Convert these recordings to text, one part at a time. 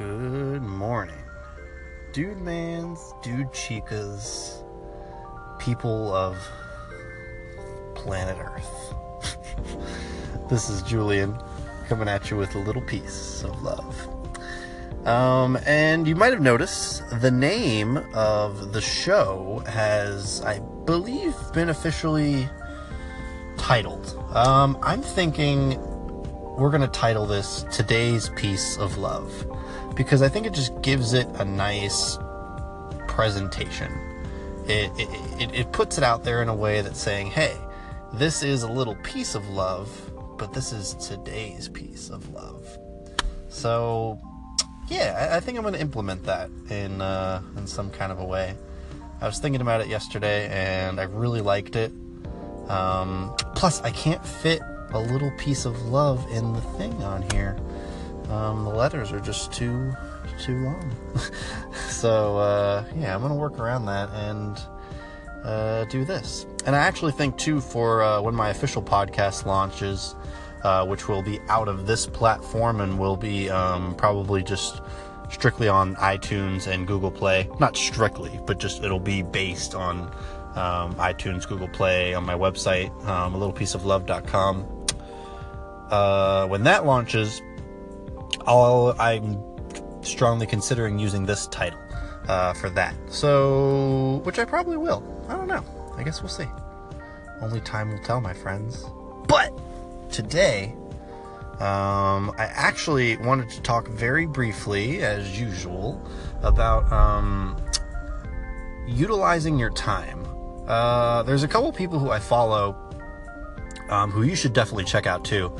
Good morning, dude mans, dude chicas, people of planet Earth. this is Julian coming at you with a little piece of love. Um, and you might have noticed the name of the show has, I believe, been officially titled. Um, I'm thinking we're going to title this Today's Piece of Love because I think it just gives it a nice presentation. It, it, it, puts it out there in a way that's saying, hey, this is a little piece of love, but this is today's piece of love. So, yeah, I, I think I'm going to implement that in uh, in some kind of a way. I was thinking about it yesterday, and I really liked it. Um, plus, I can't fit a little piece of love in the thing on here. Um, the letters are just too too long. so uh, yeah, I'm gonna work around that and uh, do this. And I actually think too for uh, when my official podcast launches, uh, which will be out of this platform and will be um, probably just strictly on iTunes and Google Play. Not strictly, but just it'll be based on um, iTunes, Google Play, on my website, um, a little piece of love.com. Uh, when that launches, I'll, I'm strongly considering using this title uh, for that. So, which I probably will. I don't know. I guess we'll see. Only time will tell, my friends. But today, um, I actually wanted to talk very briefly, as usual, about um, utilizing your time. Uh, there's a couple people who I follow um, who you should definitely check out too.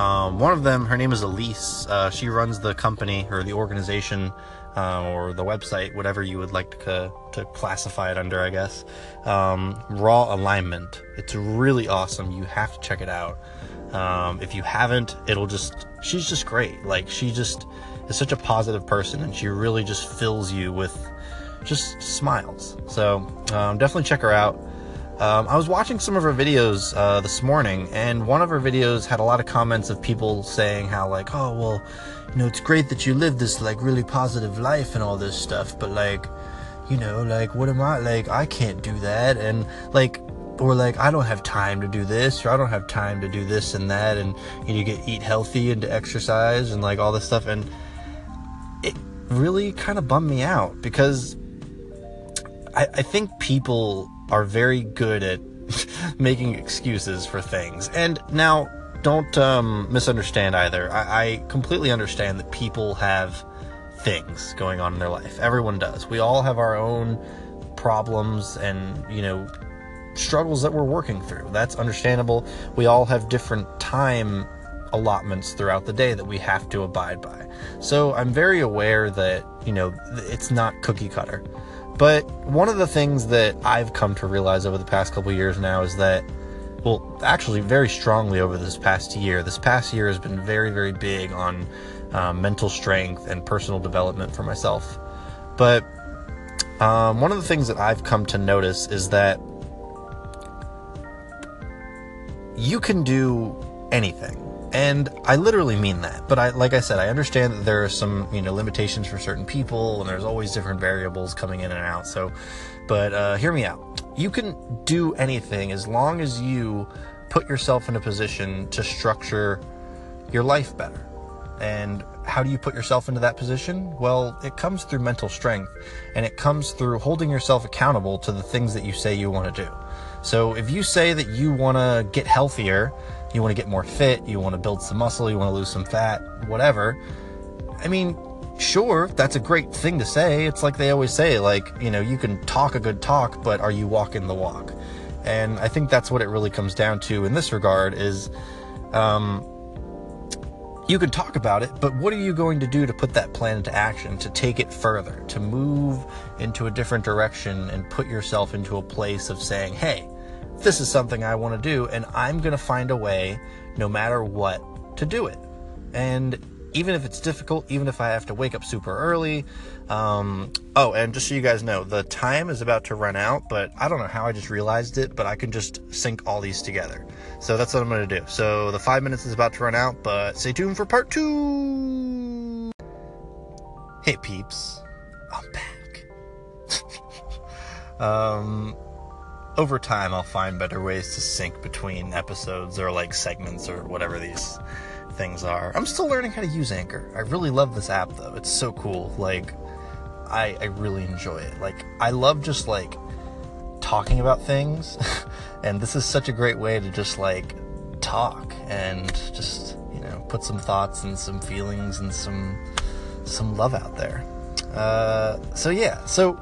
Um, one of them, her name is Elise. Uh, she runs the company or the organization uh, or the website, whatever you would like to, to classify it under, I guess. Um, Raw Alignment. It's really awesome. You have to check it out. Um, if you haven't, it'll just, she's just great. Like, she just is such a positive person and she really just fills you with just smiles. So, um, definitely check her out. Um, I was watching some of her videos uh, this morning, and one of her videos had a lot of comments of people saying how, like, oh, well, you know, it's great that you live this, like, really positive life and all this stuff, but, like, you know, like, what am I, like, I can't do that, and, like, or like I don't have time to do this, or I don't have time to do this and that, and you, know, you get eat healthy and to exercise and like all this stuff, and it really kind of bummed me out because I, I think people are very good at making excuses for things. And now, don't um, misunderstand either. I, I completely understand that people have things going on in their life. Everyone does. We all have our own problems and, you know, struggles that we're working through. That's understandable. We all have different time allotments throughout the day that we have to abide by. So I'm very aware that, you know, it's not cookie cutter. But one of the things that I've come to realize over the past couple years now is that, well, actually, very strongly over this past year, this past year has been very, very big on um, mental strength and personal development for myself. But um, one of the things that I've come to notice is that you can do anything and I literally mean that. But I, like I said, I understand that there are some, you know, limitations for certain people, and there's always different variables coming in and out. So, but uh, hear me out. You can do anything as long as you put yourself in a position to structure your life better. And how do you put yourself into that position? Well, it comes through mental strength, and it comes through holding yourself accountable to the things that you say you want to do. So if you say that you want to get healthier, you want to get more fit, you want to build some muscle, you want to lose some fat, whatever. I mean, sure, that's a great thing to say. It's like they always say, like, you know, you can talk a good talk, but are you walking the walk? And I think that's what it really comes down to in this regard is um, you can talk about it, but what are you going to do to put that plan into action, to take it further, to move into a different direction and put yourself into a place of saying, hey, this is something I want to do, and I'm going to find a way, no matter what, to do it. And even if it's difficult, even if I have to wake up super early. Um, oh, and just so you guys know, the time is about to run out, but I don't know how I just realized it, but I can just sync all these together. So that's what I'm going to do. So the five minutes is about to run out, but stay tuned for part two. Hey peeps, I'm back. um, over time, I'll find better ways to sync between episodes or like segments or whatever these things are. I'm still learning how to use Anchor. I really love this app though. It's so cool. Like, I, I really enjoy it. Like, I love just like talking about things, and this is such a great way to just like talk and just you know put some thoughts and some feelings and some some love out there. Uh, so yeah, so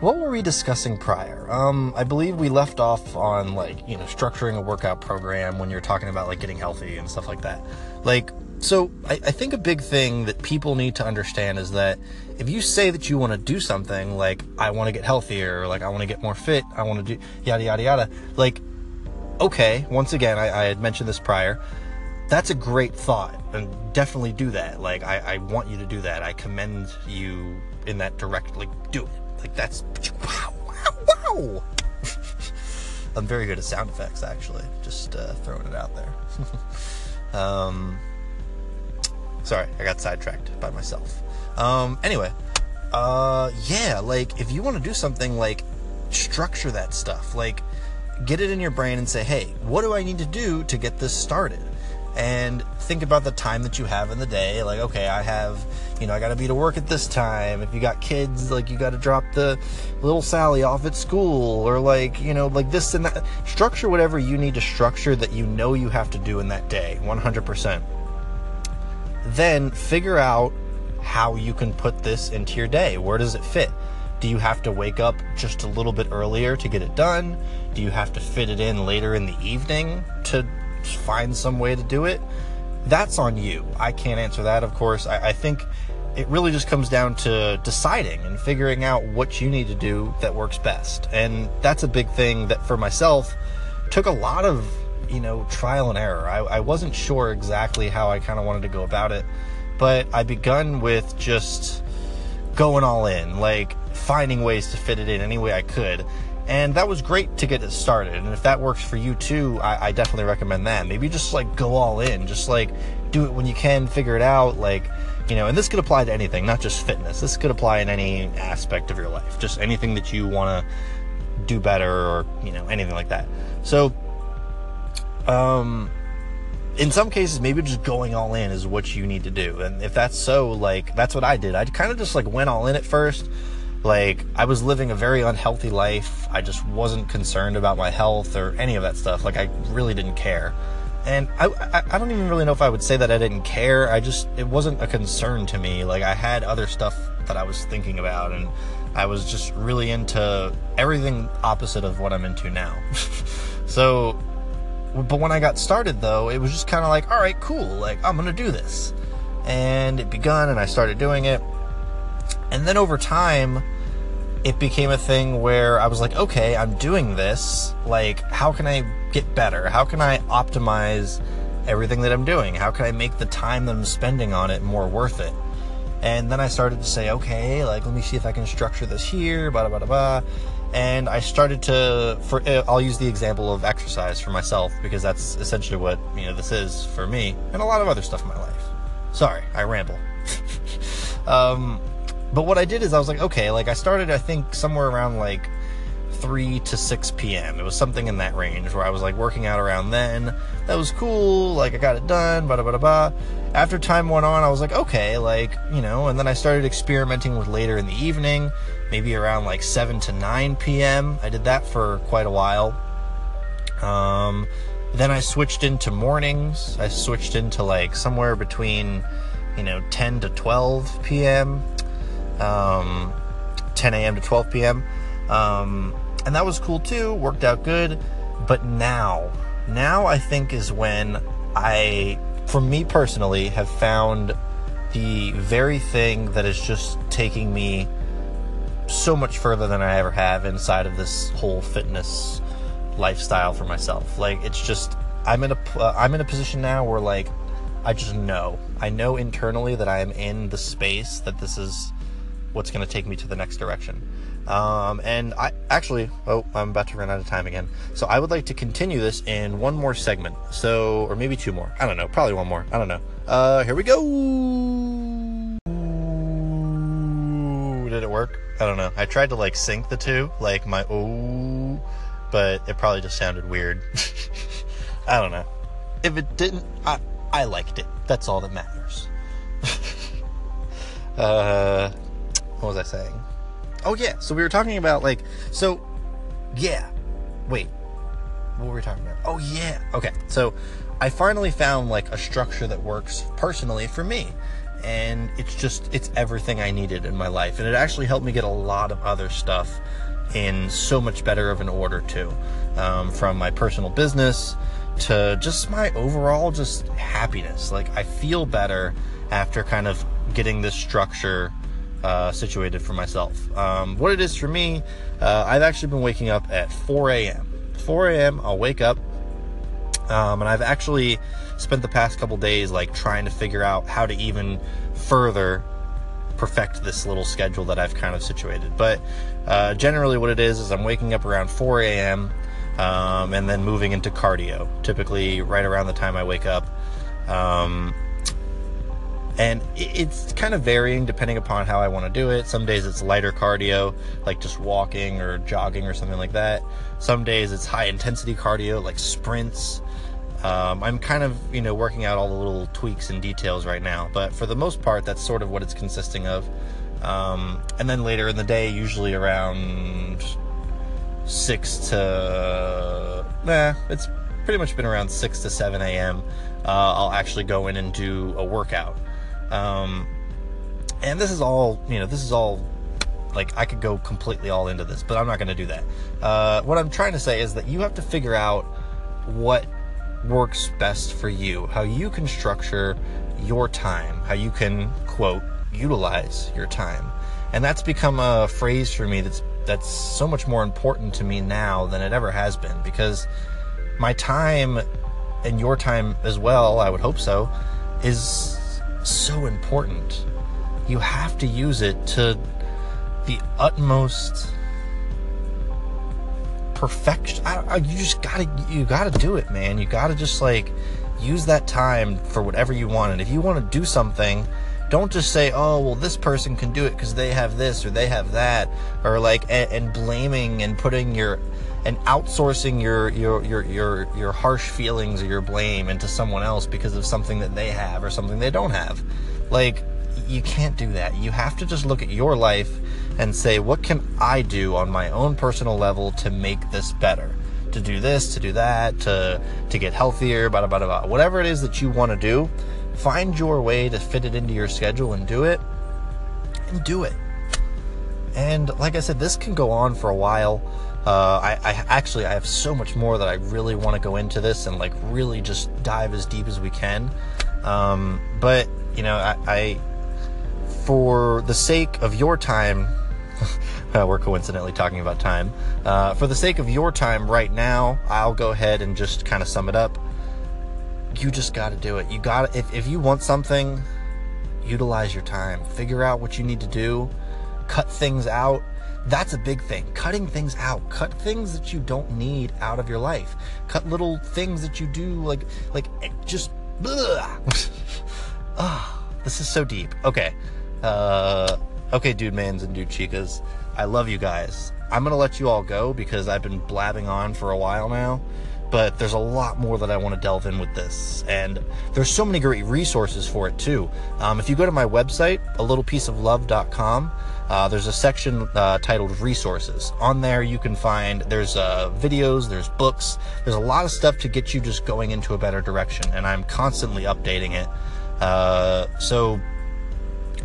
what were we discussing prior? Um, I believe we left off on like you know structuring a workout program when you're talking about like getting healthy and stuff like that. Like, so I, I think a big thing that people need to understand is that if you say that you want to do something like I want to get healthier, like I want to get more fit, I want to do yada yada yada, like okay, once again, I, I had mentioned this prior that's a great thought and definitely do that like I, I, want you to do that i commend you in that direct like do it like that's wow wow wow. I'm very good at sound effects actually. Just uh, throwing it out there. Um sorry i got sidetracked by myself. Um anyway uh yeah like if you want to do something like structure that stuff like get it in your brain and say hey what do i need to do to get this started and think about the time that you have in the day. Like, okay, I have, you know, I got to be to work at this time. If you got kids, like, you got to drop the little Sally off at school, or like, you know, like this and that. Structure whatever you need to structure that you know you have to do in that day, 100%. Then figure out how you can put this into your day. Where does it fit? Do you have to wake up just a little bit earlier to get it done? Do you have to fit it in later in the evening to find some way to do it, that's on you. I can't answer that, of course. I, I think it really just comes down to deciding and figuring out what you need to do that works best. And that's a big thing that for myself took a lot of, you know, trial and error. I, I wasn't sure exactly how I kind of wanted to go about it, but I begun with just going all in, like finding ways to fit it in any way I could. And that was great to get it started. And if that works for you too, I, I, definitely recommend that. Maybe just like go all in, just like do it when you can, figure it out. Like, you know, and this could apply to anything, not just fitness. This could apply in any aspect of your life, just anything that you want to do better or, you know, anything like that. So, um, in some cases, maybe just going all in is what you need to do. And if that's so, like, that's what I did. I kind of just like went all in at first like, I was living a very unhealthy life. I just wasn't concerned about my health or any of that stuff. Like, I really didn't care. And I, I, I don't even really know if I would say that I didn't care. I just, it wasn't a concern to me. Like, I had other stuff that I was thinking about, and I was just really into everything opposite of what I'm into now. so, but when I got started, though, it was just kind of like, all right, cool. Like, I'm going to do this. And it begun, and I started doing it. And then over time, it became a thing where I was like, okay, I'm doing this. Like, how can I get better? How can I optimize everything that I'm doing? How can I make the time that I'm spending on it more worth it? And then I started to say, okay, like, let me see if I can structure this here, blah, blah, blah, blah. And I started to, for, uh, I'll use the example of exercise for myself because that's essentially what, you know, this is for me and a lot of other stuff in my life. Sorry, I ramble. um, but what I did is I was like, okay, like I started, I think somewhere around like 3 to 6 p.m. It was something in that range where I was like working out around then. That was cool. Like I got it done, blah, blah, blah. After time went on, I was like, okay, like, you know, and then I started experimenting with later in the evening, maybe around like 7 to 9 p.m. I did that for quite a while. Um, then I switched into mornings. I switched into like somewhere between, you know, 10 to 12 p.m um, 10 a.m. to 12 p.m. Um, and that was cool too, worked out good. But now, now I think is when I, for me personally, have found the very thing that is just taking me so much further than I ever have inside of this whole fitness lifestyle for myself. Like it's just I'm in a am uh, in a position now where like I just know. I know internally that I am in the space that this is what's going to take me to the next direction. Um, and I actually, oh, I'm about to run out of time again. So I would like to continue this in one more segment. So, or maybe two more. I don't know. Probably one more. I don't know. Uh, here we go. did it work? I don't know. I tried to like sync the two, like my oh, but it probably just sounded weird. I don't know. If it didn't, I I liked it. That's all that matters. uh, what was I saying? Oh yeah, so we were talking about like so. Yeah, wait, what were we talking about? Oh yeah, okay. So I finally found like a structure that works personally for me and it's just it's everything I needed in my life and it actually helped me get a lot of other stuff in so much better of an order too um, from my personal business to just my overall just happiness like I feel better after kind of getting this structure uh, situated for myself um, what it is for me uh, I've actually been waking up at 4 a.m 4 a.m I'll wake up um, and I've actually spent the past couple days like trying to figure out how to even further perfect this little schedule that I've kind of situated. But uh, generally, what it is is I'm waking up around 4 a.m. Um, and then moving into cardio, typically right around the time I wake up. Um, and it's kind of varying depending upon how I want to do it. Some days it's lighter cardio, like just walking or jogging or something like that. Some days it's high intensity cardio, like sprints. Um, I'm kind of, you know, working out all the little tweaks and details right now, but for the most part, that's sort of what it's consisting of. Um, and then later in the day, usually around six to, nah, it's pretty much been around six to seven a.m. Uh, I'll actually go in and do a workout. Um, and this is all, you know, this is all like I could go completely all into this, but I'm not going to do that. Uh, what I'm trying to say is that you have to figure out what works best for you, how you can structure your time, how you can quote utilize your time. And that's become a phrase for me that's that's so much more important to me now than it ever has been because my time and your time as well, I would hope so, is so important. You have to use it to the utmost perfection. I, I, you just gotta, you gotta do it, man. You gotta just like use that time for whatever you want. And if you want to do something, don't just say, "Oh, well, this person can do it because they have this or they have that," or like and, and blaming and putting your and outsourcing your, your your your your harsh feelings or your blame into someone else because of something that they have or something they don't have. Like you can't do that. You have to just look at your life and say, what can I do on my own personal level to make this better? To do this, to do that, to to get healthier, blah blah blah. Whatever it is that you want to do, find your way to fit it into your schedule and do it. And do it. And like I said, this can go on for a while. Uh, I, I, actually I have so much more that I really want to go into this and like really just dive as deep as we can. Um, but you know, I, I for the sake of your time, we're coincidentally talking about time. Uh, for the sake of your time right now, I'll go ahead and just kind of sum it up. You just got to do it. You got if if you want something, utilize your time. Figure out what you need to do. Cut things out. That's a big thing. Cutting things out. Cut things that you don't need out of your life. Cut little things that you do like like eh, just. Oh, this is so deep. Okay. Uh, okay, dude mans and dude chicas, I love you guys. I'm gonna let you all go because I've been blabbing on for a while now, but there's a lot more that I want to delve in with this, and there's so many great resources for it too. Um, if you go to my website, a littlepieceoflove.com, uh, there's a section uh, titled resources. On there, you can find there's uh, videos, there's books, there's a lot of stuff to get you just going into a better direction, and I'm constantly updating it. Uh, so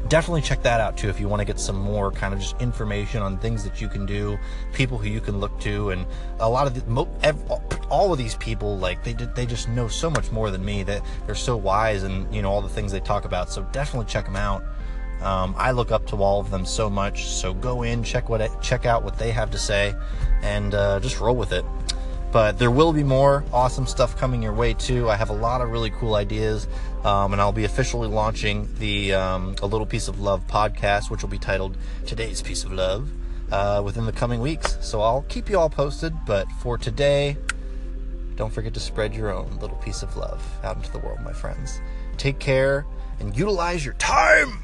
definitely check that out too if you want to get some more kind of just information on things that you can do, people who you can look to, and a lot of the, all of these people like they they just know so much more than me that they're so wise and you know all the things they talk about. So definitely check them out. Um, I look up to all of them so much. So go in, check what check out what they have to say, and uh, just roll with it. But there will be more awesome stuff coming your way too. I have a lot of really cool ideas, um, and I'll be officially launching the um, A Little Piece of Love podcast, which will be titled Today's Piece of Love, uh, within the coming weeks. So I'll keep you all posted. But for today, don't forget to spread your own little piece of love out into the world, my friends. Take care and utilize your time.